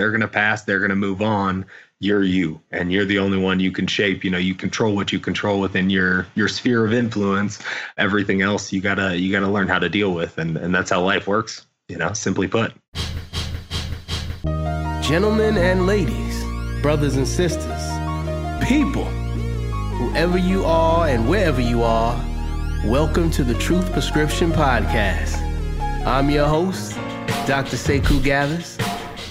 They're going to pass, they're going to move on. You're you and you're the only one you can shape. You know, you control what you control within your your sphere of influence. Everything else you got to you got to learn how to deal with and and that's how life works, you know, simply put. Gentlemen and ladies, brothers and sisters, people, whoever you are and wherever you are, welcome to the Truth Prescription Podcast. I'm your host, Dr. Sekou Gathers,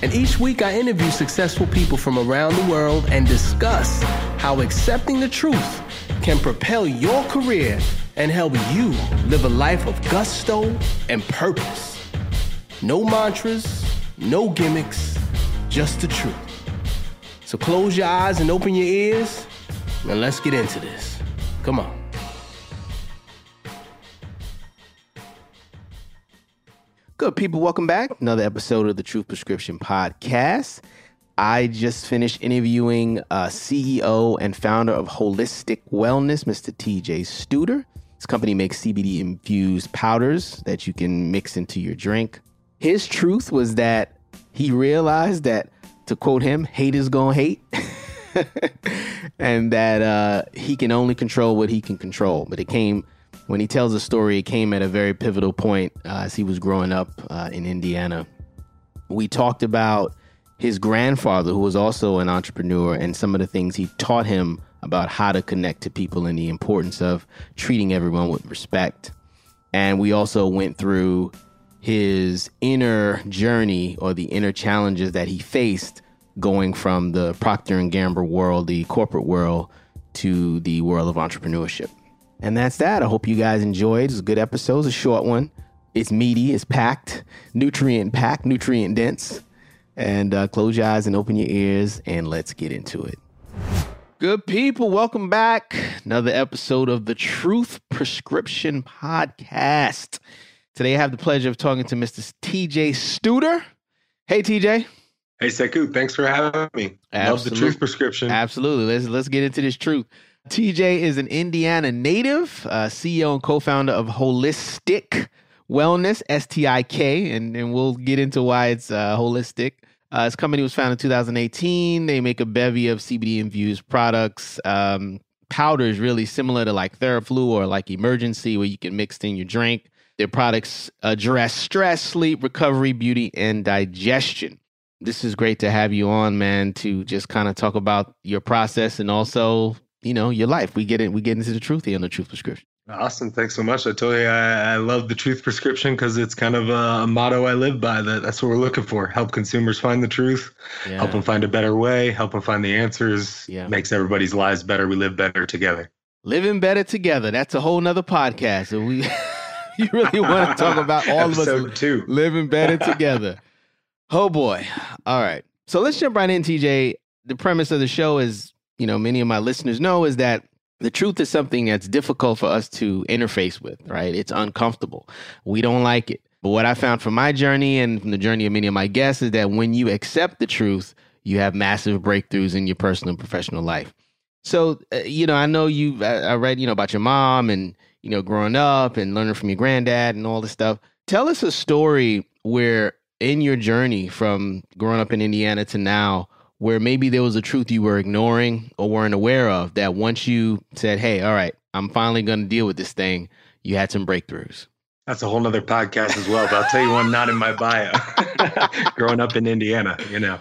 and each week I interview successful people from around the world and discuss how accepting the truth can propel your career and help you live a life of gusto and purpose. No mantras, no gimmicks, just the truth. So close your eyes and open your ears, and let's get into this. Come on. Good people, welcome back. Another episode of the Truth Prescription Podcast. I just finished interviewing uh, CEO and founder of Holistik Wellness, Mr. TJ Studer. His company makes CBD infused powders that you can mix into your drink. His truth was that he realized that, to quote him, haters gonna hate. and that uh, he can only control what he can control. But it came when he tells the story, it came at a very pivotal point uh, as he was growing up uh, in Indiana. We talked about his grandfather, who was also an entrepreneur, and some of the things he taught him about how to connect to people and the importance of treating everyone with respect. And we also went through his inner journey or the inner challenges that he faced going from the Procter and Gamble world, the corporate world, to the world of entrepreneurship. And that's that. I hope you guys enjoyed. It's a good episode. It's a short one. It's meaty. It's packed, nutrient packed, nutrient dense. And uh, close your eyes and open your ears, and let's get into it. Good people, welcome back. Another episode of the Truth Prescription Podcast. Today, I have the pleasure of talking to Mr. TJ Studer. Hey, TJ. Hey, Sekou. Thanks for having me. Absolutely. Love the Truth Prescription. Absolutely. Let's let's get into this truth. TJ is an Indiana native, uh, CEO and co founder of Holistik Wellness, S T I K, and, and we'll get into why it's uh, holistic. Uh, his company was founded in 2018. They make a bevy of CBD infused products, um, powders really similar to like Theraflu or like Emergen-C, where you can mix in your drink. Their products address stress, sleep, recovery, beauty, and digestion. This is great to have you on, man, to just kind of talk about your process and also you know your life. We get it. We get into the truth here on the Truth Prescription. Awesome. Thanks so much. I told you I, I love the truth prescription because it's kind of a, motto I live by that that's what we're looking for. Help consumers find the truth, yeah. help them find a better way, help them find the answers. Yeah. Makes everybody's lives better. We live better together. Living better together. That's a whole nother podcast. And we you really want to talk about all of us two. living better together. Oh boy. All right. So let's jump right in, TJ. The premise of the show is you know, many of my listeners know is that the truth is something that's difficult for us to interface with, right? It's uncomfortable. We don't like it. But what I found from my journey and from the journey of many of my guests is that when you accept the truth, you have massive breakthroughs in your personal and professional life. So, uh, you know, I know you, I, I read, you know, about your mom and, you know, growing up and learning from your granddad and all this stuff. Tell us a story where in your journey from growing up in Indiana to now, where maybe there was a truth you were ignoring or weren't aware of that once you said, hey, all right, I'm finally going to deal with this thing, you had some breakthroughs. That's a whole nother podcast as well, but I'll tell you one not in my bio. Growing up in Indiana, you know,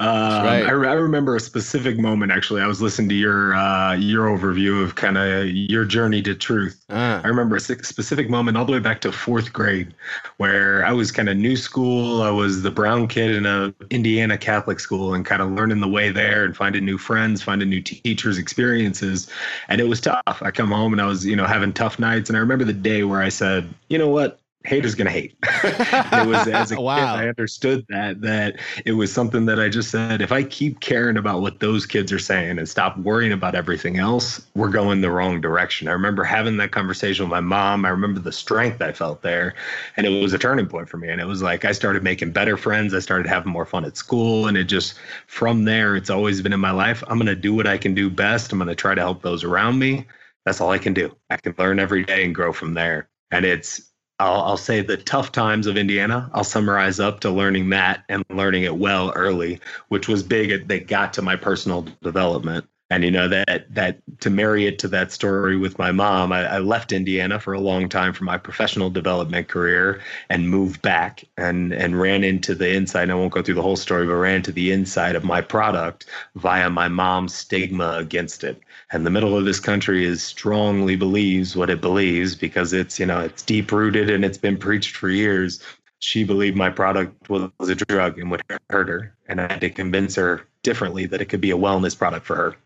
um, right. I, I, remember a specific moment. Actually, I was listening to your uh, your overview of kind of your journey to truth. Uh. I remember a specific moment all the way back to fourth grade, where I was kind of new school. I was the brown kid in a Indiana Catholic school, and kind of learning the way there and finding new friends, finding new teachers, experiences, and it was tough. I come home and I was you know having tough nights, and I remember the day where I said, you know what haters gonna hate. it was as a wow. kid, I understood that that it was something that I just said, if I keep caring about what those kids are saying and stop worrying about everything else, we're going the wrong direction. I remember having that conversation with my mom. I remember the strength I felt there, and it was a turning point for me. And it was like I started making better friends. I started having more fun at school, and it just from there, it's always been in my life. I'm gonna do what I can do best. I'm gonna try to help those around me. That's all I can do. I can learn every day and grow from there. And it's I'll, I'll, say the tough times of Indiana. I'll summarize up to learning that and learning it well early, which was big. That got to my personal development. And you know that that to marry it to that story with my mom, I, I left Indiana for a long time for my professional development career and moved back and and ran into the inside. I won't go through the whole story, but ran to the inside of my product via my mom's stigma against it and the middle of this country is strongly believes what it believes because it's you know it's deep rooted and it's been preached for years she believed my product was a drug and would hurt her and i had to convince her differently that it could be a wellness product for her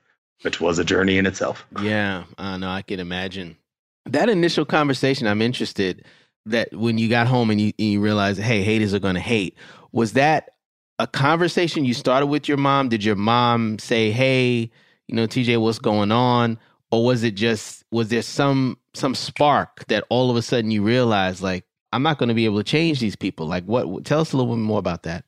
which was a journey in itself yeah uh, i know i can imagine that initial conversation i'm interested that when you got home and you, and you realized hey haters are going to hate was that a conversation you started with your mom did your mom say hey you know, TJ, what's going on? Or was it just was there some some spark that all of a sudden you realized like I'm not going to be able to change these people? Like what tell us a little bit more about that.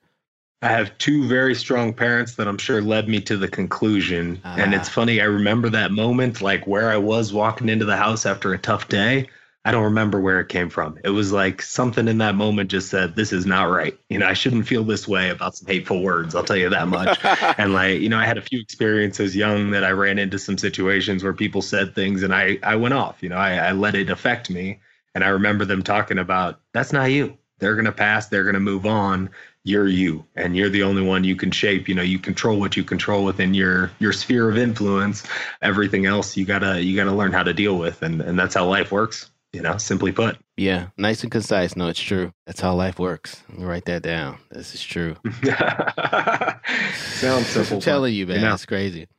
I have two very strong parents that I'm sure led me to the conclusion. And it's ah. funny, I remember that moment, like where I was walking into the house after a tough day. I don't remember where it came from. It was like something in that moment just said, This is not right. You know, I shouldn't feel this way about some hateful words. I'll tell you that much. and like, you know, I had a few experiences young that I ran into some situations where people said things and I, I went off. You know, I, I let it affect me. And I remember them talking about, That's not you. They're going to pass. They're going to move on. You're you, and you're the only one you can shape. You know, you control what you control within your your sphere of influence. Everything else, you gotta you gotta learn how to deal with, and and that's how life works you know, simply put. Yeah, nice and concise. No, it's true. That's how life works. write that down. This is true. Sounds simple. I'm telling you, man, you know. that's crazy.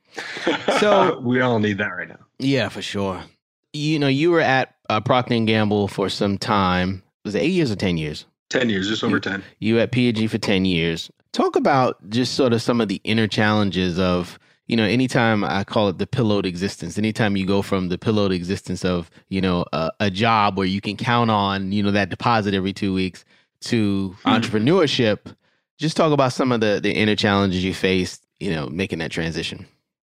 So we all need that right now. Yeah, for sure. You know, you were at uh, Procter and Gamble for some time. Was it eight years or ten years? Ten years, just over you, ten. You at P&G for ten years. Talk about just sort of some of the inner challenges of you know, anytime I call it the pillowed existence, anytime you go from the pillowed existence of, you know, a, a job where you can count on, you know, that deposit every two weeks to hmm. entrepreneurship, just talk about some of the, the inner challenges you faced, you know, making that transition.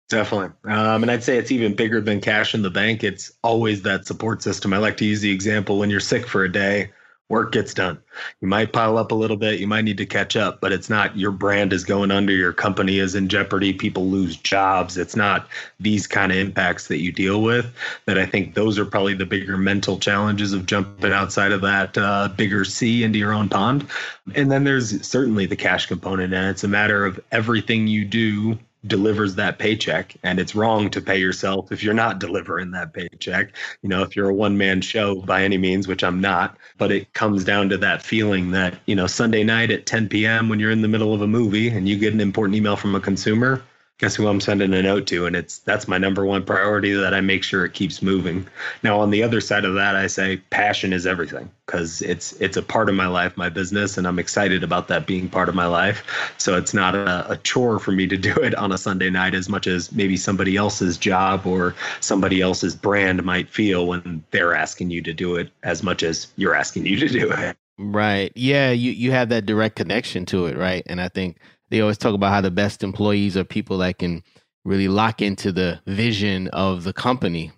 Definitely. Um, and I'd say it's even bigger than cash in the bank. It's always that support system. I like to use the example when you're sick for a day work gets done. You might pile up a little bit, you might need to catch up, but it's not your brand is going under, your company is in jeopardy, people lose jobs. It's not these kind of impacts that you deal with. That I think those are probably the bigger mental challenges of jumping outside of that uh, bigger sea into your own pond. And then there's certainly the cash component, and it's a matter of everything you do delivers that paycheck and it's wrong to pay yourself if you're not delivering that paycheck you know if you're a one man show by any means which I'm not but it comes down to that feeling that you know Sunday night at 10 p.m. when you're in the middle of a movie and you get an important email from a consumer guess who I'm sending a note to? And it's that's my number one priority that I make sure it keeps moving. Now on the other side of that, I say passion is everything because it's it's a part of my life, my business, and I'm excited about that being part of my life. So it's not a, a chore for me to do it on a Sunday night as much as maybe somebody else's job or somebody else's brand might feel when they're asking you to do it as much as you're asking you to do it. Right. Yeah, you you have that direct connection to it, right? And I think they always talk about how the best employees are people that can really lock into the vision of the company.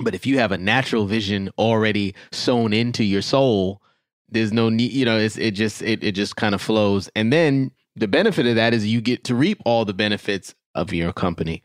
But if you have a natural vision already sewn into your soul, there's no need, you know, it's, it just, it, it just kind of flows. And then the benefit of that is you get to reap all the benefits of your company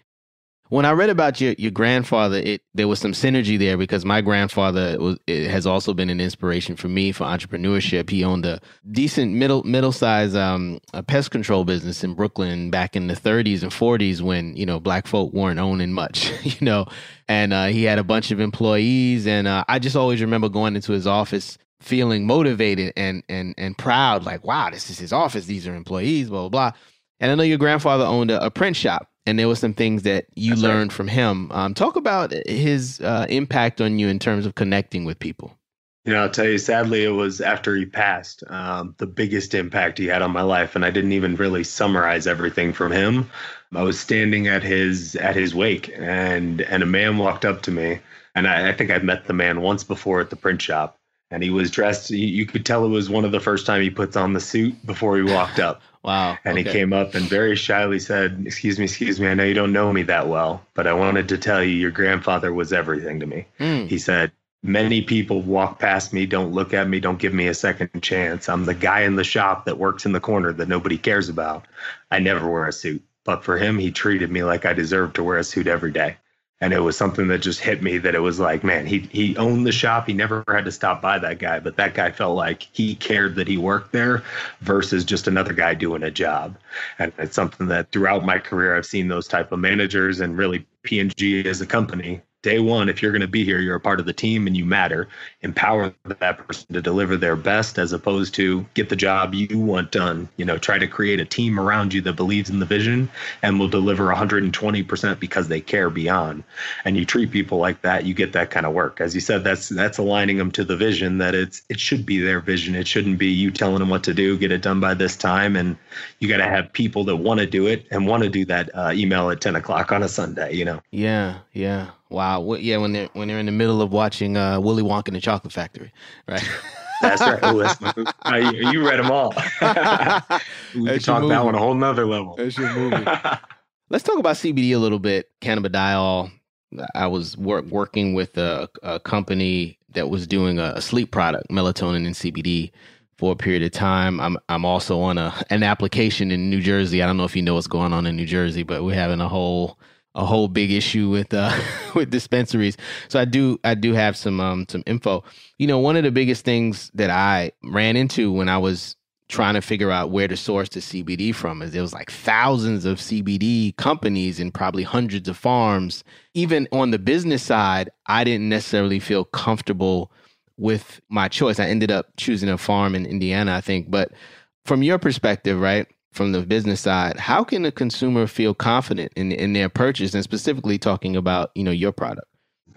when I read about your your grandfather, it there was some synergy there because my grandfather was has also been an inspiration for me for entrepreneurship. He owned a decent middle middle size um, pest control business in Brooklyn back in the 30s and 40s when you know black folk weren't owning much, you know, and uh, he had a bunch of employees, and uh, I just always remember going into his office feeling motivated and and and proud, like wow, this is his office, these are employees, blah blah blah. And I know your grandfather owned a, a print shop and there were some things that you That's learned right. from him. Um, talk about his uh, impact on you in terms of connecting with people. You know, I'll tell you, sadly, it was after he passed, um, the biggest impact he had on my life. And I didn't even really summarize everything from him. I was standing at his at his wake and and a man walked up to me. And I, I think I'd met the man once before at the print shop. And he was dressed, you could tell it was one of the first time he puts on the suit before he walked up. Wow. And okay. he came up and very shyly said, Excuse me, excuse me, I know you don't know me that well, but I wanted to tell you your grandfather was everything to me. Mm. He said, Many people walk past me, don't look at me, don't give me a second chance. I'm the guy in the shop that works in the corner that nobody cares about. I never wear a suit. But for him, he treated me like I deserved to wear a suit every day. And it was something that just hit me that it was like, man, he he owned the shop. He never had to stop by that guy, but that guy felt like he cared that he worked there versus just another guy doing a job. And it's something that throughout my career I've seen those type of managers and really P&G as a company day one, if you're going to be here, you're a part of the team and you matter. Empower that person to deliver their best as opposed to get the job you want done. You know, try to create a team around you that believes in the vision and will deliver 120% because they care beyond. And you treat people like that, you get that kind of work. As you said, that's that's aligning them to the vision that it's it should be their vision. It shouldn't be you telling them what to do, get it done by this time. And you got to have people that want to do it and want to do that uh, email at 10 o'clock on a Sunday. You know. Yeah, yeah. Wow. Yeah, when they're when they're in the middle of watching uh, Willy Wonka and the Chocolate Factory, right? that's right. That's my, uh, you, you, read them all. we talk that one a whole nother level. That's your movie. Let's talk about CBD a little bit. Cannabidiol. I was work, working with a, a, company that was doing a, a sleep product, melatonin and CBD, for a period of time. I'm I'm also on a an application in New Jersey. I don't know if you know what's going on in New Jersey, but we're having a whole a whole big issue with uh with dispensaries. So I do I do have some um some info. You know, one of the biggest things that I ran into when I was trying to figure out where to source the CBD from is there was like thousands of CBD companies and probably hundreds of farms. Even on the business side, I didn't necessarily feel comfortable with my choice. I ended up choosing a farm in Indiana, I think. But from your perspective, right? From the business side, how can a consumer feel confident in in their purchase, and specifically talking about you know your product?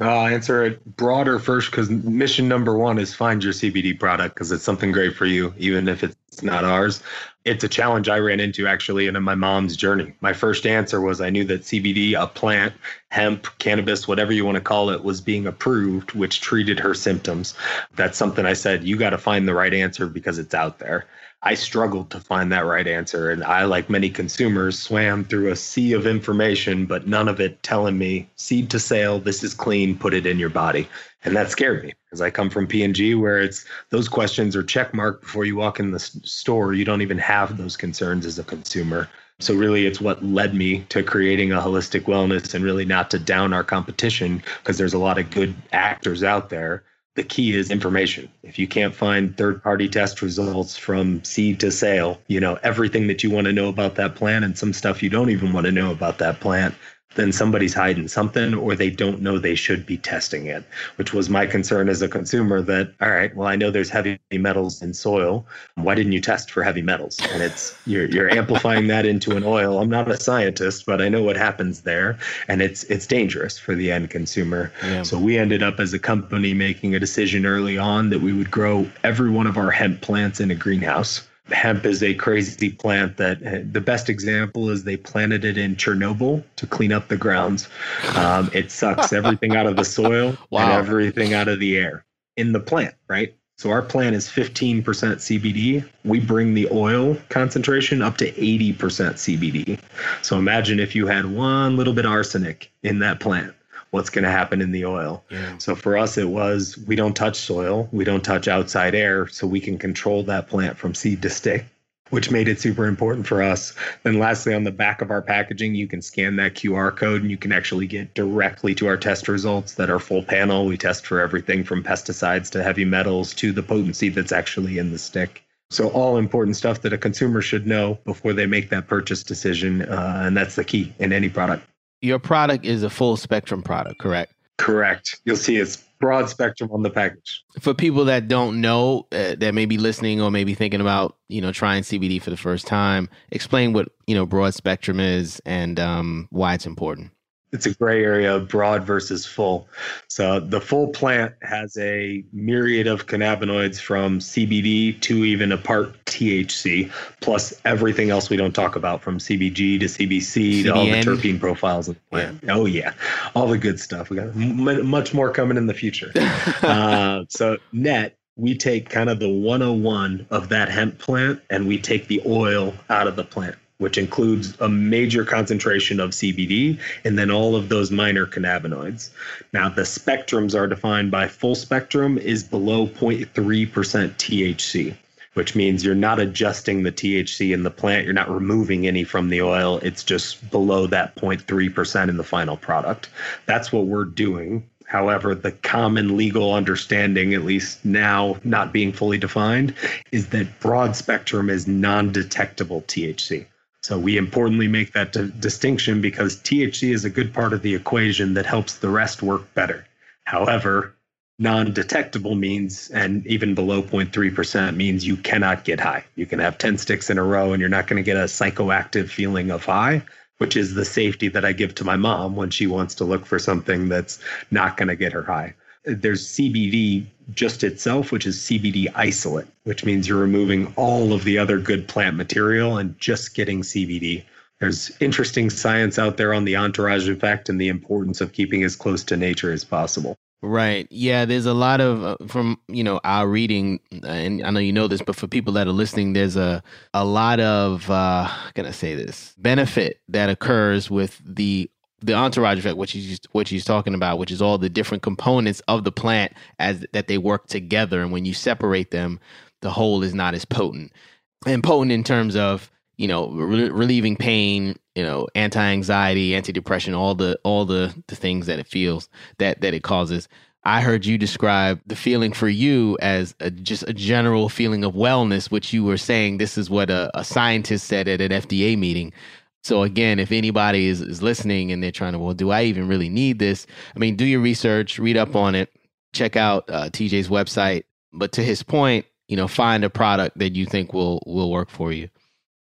I'll answer it broader first because mission number one is find your CBD product because it's something great for you, even if it's not ours. It's a challenge I ran into actually in my mom's journey. My first answer was I knew that CBD, a plant, hemp, cannabis, whatever you want to call it, was being approved, which treated her symptoms. That's something I said, you got to find the right answer because it's out there. I struggled to find that right answer. And I, like many consumers, swam through a sea of information, but none of it telling me seed to sale, this is clean, put it in your body. And that scared me because I come from P&G where it's those questions are check marked before you walk in the store. You don't even have those concerns as a consumer. So really it's what led me to creating a holistic wellness and really not to down our competition because there's a lot of good actors out there the key is information. If you can't find third party test results from seed to sale, you know, everything that you want to know about that plant and some stuff you don't even want to know about that plant, then somebody's hiding something or they don't know they should be testing it, which was my concern as a consumer that, all right, well, I know there's heavy metals in soil. Why didn't you test for heavy metals? And it's, you're, you're amplifying that into an oil. I'm not a scientist, but I know what happens there. And it's, it's dangerous for the end consumer. Yeah. So we ended up as a company making a decision early on that we would grow every one of our hemp plants in a greenhouse hemp is a crazy plant that uh, the best example is they planted it in Chernobyl to clean up the grounds. Um, it sucks everything out of the soil wow. and everything out of the air in the plant, right? So our plant is 15% CBD. We bring the oil concentration up to 80% CBD. So imagine if you had one little bit arsenic in that plant what's going to happen in the oil. Yeah. So for us, it was we don't touch soil, we don't touch outside air, so we can control that plant from seed to stick, which made it super important for us. Then, lastly, on the back of our packaging, you can scan that QR code and you can actually get directly to our test results that are full panel. We test for everything from pesticides to heavy metals to the potency that's actually in the stick. So, all important stuff that a consumer should know before they make that purchase decision. Uh, and that's the key in any product your product is a full spectrum product, correct? Correct. You'll see it's broad spectrum on the package. For people that don't know, uh, that may be listening or maybe thinking about, you know, trying CBD for the first time, explain what, you know, broad spectrum is and um, why it's important. It's a gray area of broad versus full. So the full plant has a myriad of cannabinoids from CBD to even a part THC, plus everything else we don't talk about from CBG to CBC CBN. to all the terpene profiles of the plant. Yeah. Oh yeah, all the good stuff. We got much more coming in the future. uh, so net we take kind of the 101 of that hemp plant and we take the oil out of the plant which includes a major concentration of CBD and then all of those minor cannabinoids. Now, the spectrums are defined by full spectrum is below 0.3% THC, which means you're not adjusting the THC in the plant, you're not removing any from the oil, it's just below that 0.3% in the final product. That's what we're doing. However, the common legal understanding, at least now not being fully defined, is that broad spectrum is non detectable THC. So we importantly make that d- distinction because THC is a good part of the equation that helps the rest work better. However, non-detectable means and even below 0.3% means you cannot get high. You can have 10 sticks in a row and you're not going to get a psychoactive feeling of high, which is the safety that I give to my mom when she wants to look for something that's not going to get her high there's CBD just itself, which is CBD isolate, which means you're removing all of the other good plant material and just getting CBD. There's interesting science out there on the entourage effect and the importance of keeping as close to nature as possible. Right. Yeah. There's a lot of uh, from you know our reading, and I know you know this, but for people that are listening, there's a a lot of uh, can I say this benefit that occurs with the the entourage effect, which he's which he's talking about, which is all the different components of the plant as that they work together, and when you separate them, the whole is not as potent. And potent in terms of you know re- relieving pain, you know, anti anxiety, anti depression, all the all the the things that it feels that that it causes. I heard you describe the feeling for you as a, just a general feeling of wellness, which you were saying this is what a, a scientist said at an FDA meeting. So again, if anybody is, is listening and they're trying to, well, do I even really need this? I mean, do your research, read up on it, check out uh, TJ's website. But to his point, you know, find a product that you think will will work for you.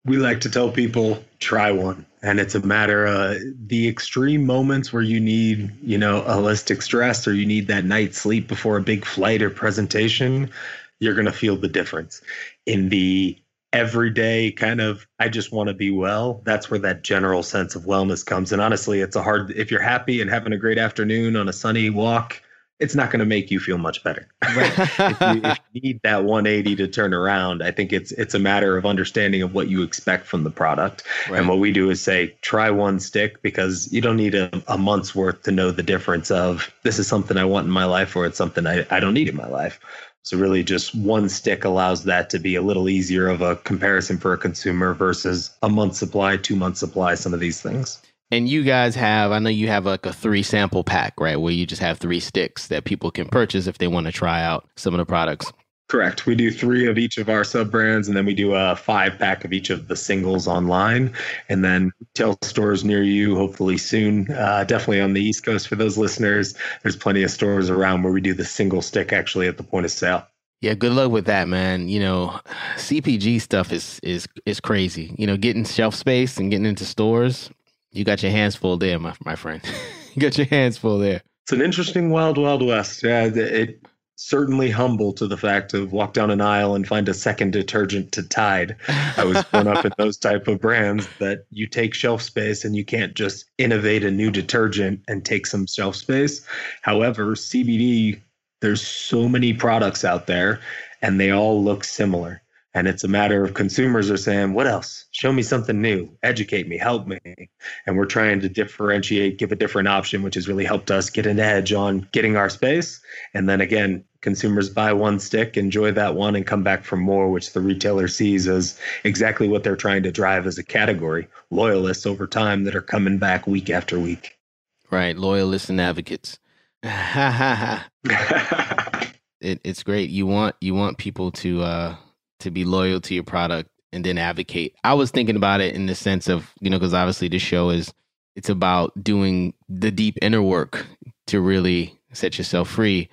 We like to tell people try one, and it's a matter of the extreme moments where you need, you know, holistic stress or you need that night's sleep before a big flight or presentation. You're to feel the difference in the everyday kind of I just want to be well, that's where that general sense of wellness comes. And honestly, it's a hard if you're happy and having a great afternoon on a sunny walk, it's not going to make you feel much better. if, you, if, you, need that 180 to turn around, I think it's it's a matter of understanding of what you expect from the product. Right. And what we do is say try one stick because you don't need a, a month's worth to know the difference of this is something I want in my life or it's something I, I don't need in my life. So really just one stick allows that to be a little easier of a comparison for a consumer versus a month supply, two month supply, some of these things. And you guys have, I know you have like a three sample pack, right? Where you just have three sticks that people can purchase if they want to try out some of the products. Correct. We do three of each of our sub brands, and then we do a five pack of each of the singles online. And then retail stores near you, hopefully soon. Uh, definitely on the East Coast for those listeners. There's plenty of stores around where we do the single stick actually at the point of sale. Yeah, good luck with that, man. You know, CPG stuff is is is crazy. You know, getting shelf space and getting into stores, you got your hands full there, my my friend. you got your hands full there. It's an interesting wild wild west. Yeah, it certainly humble to the fact of walk down an aisle and find a second detergent to Tide. I was born up in those type of brands that you take shelf space and you can't just innovate a new detergent and take some shelf space. However, CBD, there's so many products out there and they all look similar. And it's a matter of consumers are saying, what else? Show me something new, educate me, help me. And we're trying to differentiate, give a different option, which has really helped us get an edge on getting our space. And then again, consumers buy one stick, enjoy that one, and come back for more, which the retailer sees as exactly what they're trying to drive as a category loyalists over time that are coming back week after week. Right. Loyalists and advocates. it, it's great. You want you want people to uh to be loyal to your product and then advocate. I was thinking about it in the sense of, you know, because obviously this show is it's about doing the deep inner work to really set yourself free.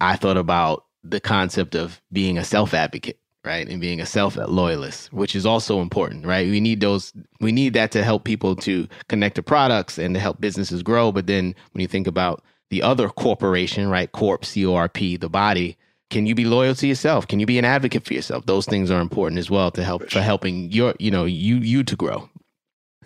I thought about the concept of being a self advocate right? And being a self loyalist, which is also important, right? We need those, we need that to help people to connect to products and to help businesses grow. But then when you think about the other corporation, right? Corp, C O R P, the body, can you be loyal to yourself? Can you be an advocate for yourself? Those things are important as well to help for helping your, you know, you you to grow.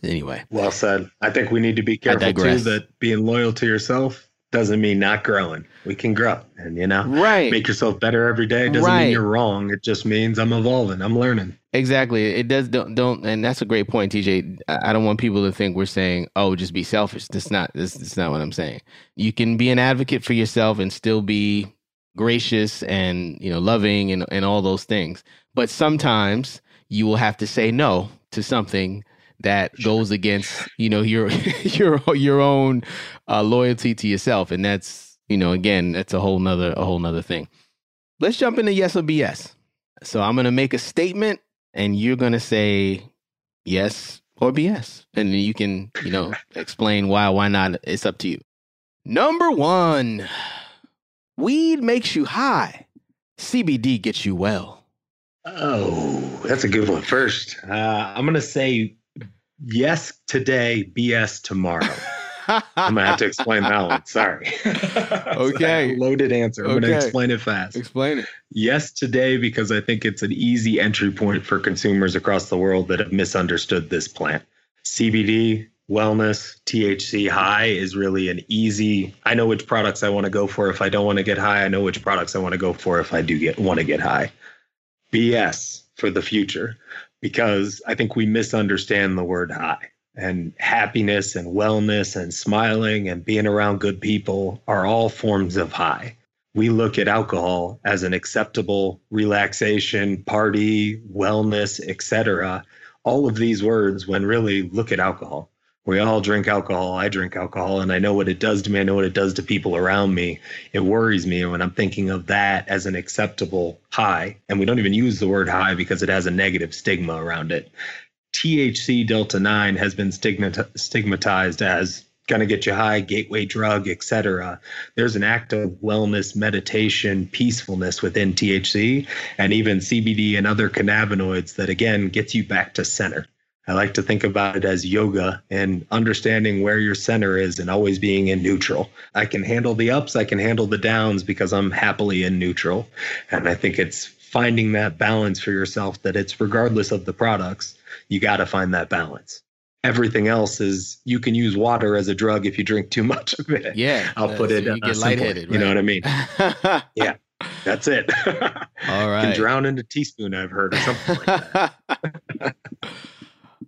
Anyway. Well said. I think we need to be careful too that being loyal to yourself doesn't mean not growing. We can grow and you know, right. make yourself better every day. Doesn't right. mean you're wrong. It just means I'm evolving. I'm learning. Exactly. It does don't don't and that's a great point, TJ. I don't want people to think we're saying, "Oh, just be selfish." That's not this that's not what I'm saying. You can be an advocate for yourself and still be gracious and, you know, loving and and all those things. But sometimes you will have to say no to something that goes against you know your your your own uh, loyalty to yourself. And that's you know again that's a whole nother a whole nother thing. Let's jump into yes or bs so i'm gonna make a statement and you're gonna say yes or bs and then you can you know explain why why not. It's up to you. Number one weed makes you high cbd gets you well Oh, that's a good one. First, uh, I'm going to say yes today, BS tomorrow. I'm gonna have to explain that one. Sorry. okay. loaded answer. I'm okay. gonna explain it fast. Explain it. Yes today because I think it's an easy entry point for consumers across the world that have misunderstood this plant. CBD, wellness, THC high is really an easy. I know which products I want to go for if I don't want to get high. I know which products I want to go for if I do get want to get high. BS for the future because I think we misunderstand the word high. And happiness and wellness and smiling and being around good people are all forms of high. We look at alcohol as an acceptable relaxation, party, wellness, etc. All of these words when really look at alcohol we all drink alcohol. I drink alcohol and I know what it does to me. I know what it does to people around me. It worries me when I'm thinking of that as an acceptable high. And we don't even use the word high because it has a negative stigma around it. THC Delta 9 has been stigmatized as going to get you high, gateway drug, etc. There's an act of wellness, meditation, peacefulness within THC and even CBD and other cannabinoids that again gets you back to center. I like to think about it as yoga and understanding where your center is and always being in neutral. I can handle the ups, I can handle the downs because I'm happily in neutral. And I think it's finding that balance for yourself that it's regardless of the products, you got to find that balance. Everything else is you can use water as a drug if you drink too much of it. Yeah. I'll uh, put so it you get lightheaded. Right? You know what I mean? yeah. That's it. All right. can drown in a teaspoon, I've heard, or something like that.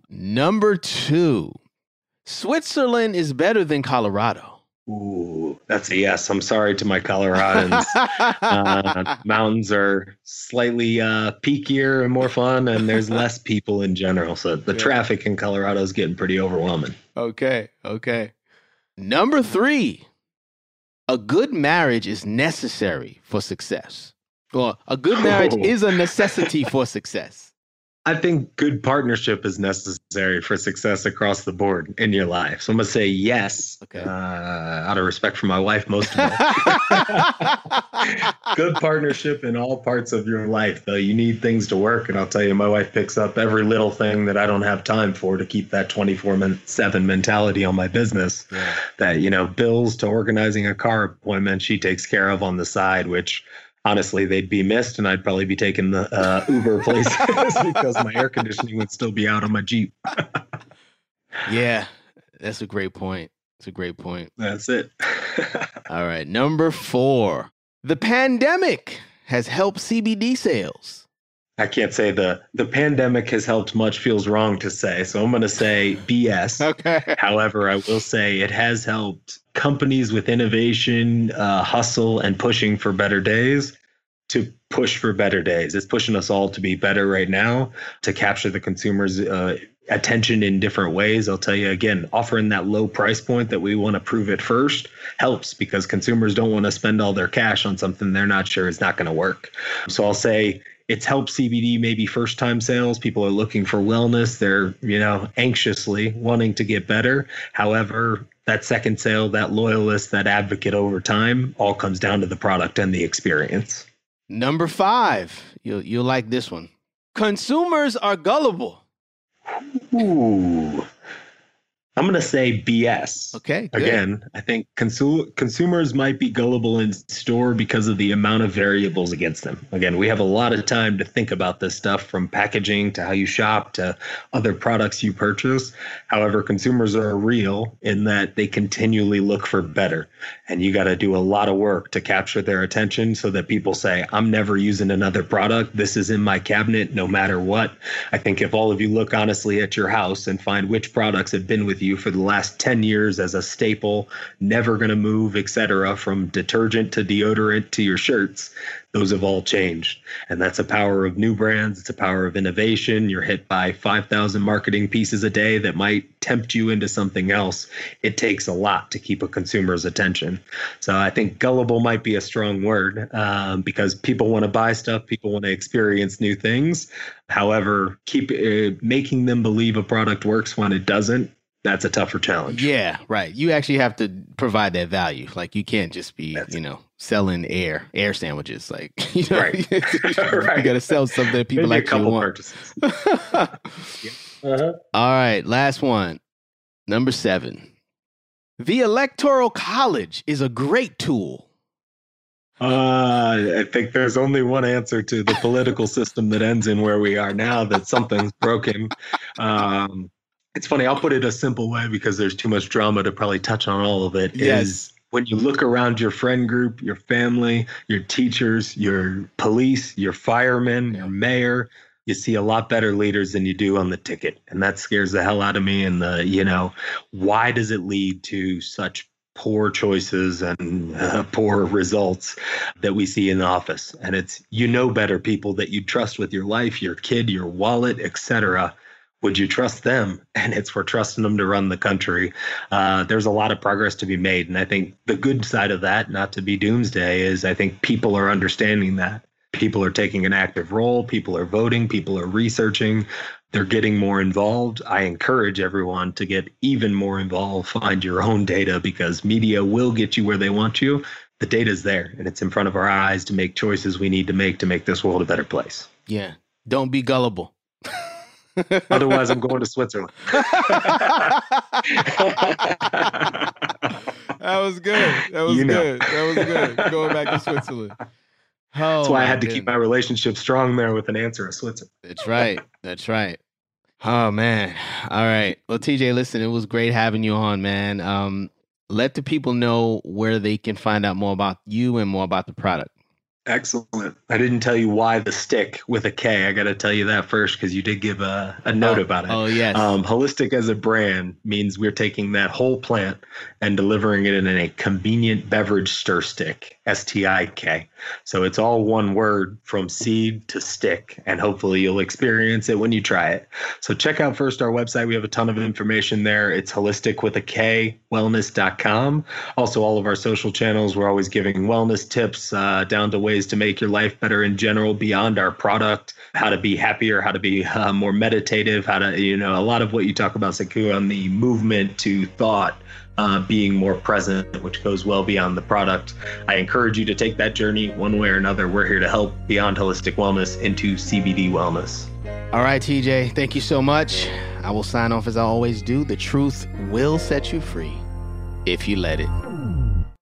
Number two, Switzerland is better than Colorado. Ooh, that's a yes. I'm sorry to my Coloradans. uh, mountains are slightly uh, peakier and more fun, and there's less people in general. So the yeah. traffic in Colorado is getting pretty overwhelming. Okay, okay. Number three, a good marriage is necessary for success. Well, a good marriage oh. is a necessity for success. I think good partnership is necessary for success across the board in your life. So I'm gonna say yes. Okay. Uh, out of respect for my wife, most of all. good partnership in all parts of your life, though. You need things to work, and I'll tell you, my wife picks up every little thing that I don't have time for to keep that 24/7 mentality on my business. Yeah. That you know, bills to organizing a car appointment, she takes care of on the side, which honestly they'd be missed and i'd probably be taking the uh, uber places because my air conditioning would still be out on my jeep. Yeah that's a great point. It's a great point. That's it. All right number four. The pandemic has helped cbd sales I can't say the the pandemic has helped much feels wrong to say. So I'm going to say BS. okay. However, I will say it has helped companies with innovation, uh, hustle, and pushing for better days to push for better days. It's pushing us all to be better right now to capture the consumers' uh, attention in different ways. I'll tell you again, offering that low price point that we want to prove it first helps because consumers don't want to spend all their cash on something they're not sure is not going to work. So I'll say it's helped CBD maybe first time sales. People are looking for wellness. They're, you know, anxiously wanting to get better. However, that second sale, that loyalist, that advocate over time all comes down to the product and the experience. Number five, you'll you'll like this one. Consumers are gullible. Ooh. I'm going to say BS. Okay. Good. Again, I think consu- consumers might be gullible in store because of the amount of variables against them. Again, we have a lot of time to think about this stuff from packaging to how you shop to other products you purchase. However, consumers are real in that they continually look for better. And you got to do a lot of work to capture their attention so that people say, I'm never using another product. This is in my cabinet no matter what. I think if all of you look honestly at your house and find which products have been with you you for the last 10 years as a staple, never going to move, etc., from detergent to deodorant to your shirts, those have all changed. And that's a power of new brands. It's a power of innovation. You're hit by 5,000 marketing pieces a day that might tempt you into something else. It takes a lot to keep a consumer's attention. So I think gullible might be a strong word um, because people want to buy stuff, people want to experience new things. However, keep uh, making them believe a product works when it doesn't that's a tougher challenge. Yeah, right. You actually have to provide that value. Like you can't just be, that's you know, selling air air sandwiches. Like you know, right. you got to sell something that people Maybe actually want. uh-huh. All right, last one, number seven. The electoral college is a great tool. Uh, I think there's only one answer to the political system that ends in where we are now. That something's broken. Um, it's funny. I'll put it a simple way because there's too much drama to probably touch on all of it. Yes. Is when you look around your friend group, your family, your teachers, your police, your firemen, your mayor, you see a lot better leaders than you do on the ticket. And that scares the hell out of me. And the, you know, why does it lead to such poor choices and uh, poor results that we see in the office? And it's, you know, better people that you trust with your life, your kid, your wallet, etc would you trust them? And it's for trusting them to run the country. Uh, there's a lot of progress to be made. And I think the good side of that, not to be doomsday, is I think people are understanding that. People are taking an active role, people are voting, people are researching, they're getting more involved. I encourage everyone to get even more involved, find your own data because media will get you where they want you. The data is there and it's in front of our eyes to make choices we need to make to make this world a better place. Yeah. Don't be gullible. Otherwise, I'm going to Switzerland. that was good. That was you know. good. That was good. Going back to Switzerland. Oh, That's why I had to keep my relationship strong there with an answer of Switzerland. That's right. That's right. Oh man. All right. Well, TJ, listen, it was great having you on, man. Um, let the people know where they can find out more about you and more about the product. Excellent. I didn't tell you why the stick with a K. I got to tell you that first because you did give a, a note oh, about it. Oh, yes. Um, holistic as a brand means we're taking that whole plant and delivering it in a convenient beverage stir stick, S T I K. So it's all one word from seed to stick, and hopefully you'll experience it when you try it. So check out first our website. We have a ton of information there. It's holistic with a K wellness.com. Also, all of our social channels, we're always giving wellness tips uh, down to ways to make your life better in general beyond our product, how to be happier, how to be uh, more meditative, how to, you know, a lot of what you talk about, Sekou, on the movement to thought uh, being more present, which goes well beyond the product. I encourage you to take that journey one way or another. We're here to help beyond holistic wellness into CBD wellness. All right, TJ, thank you so much. I will sign off as I always do. The truth will set you free if you let it.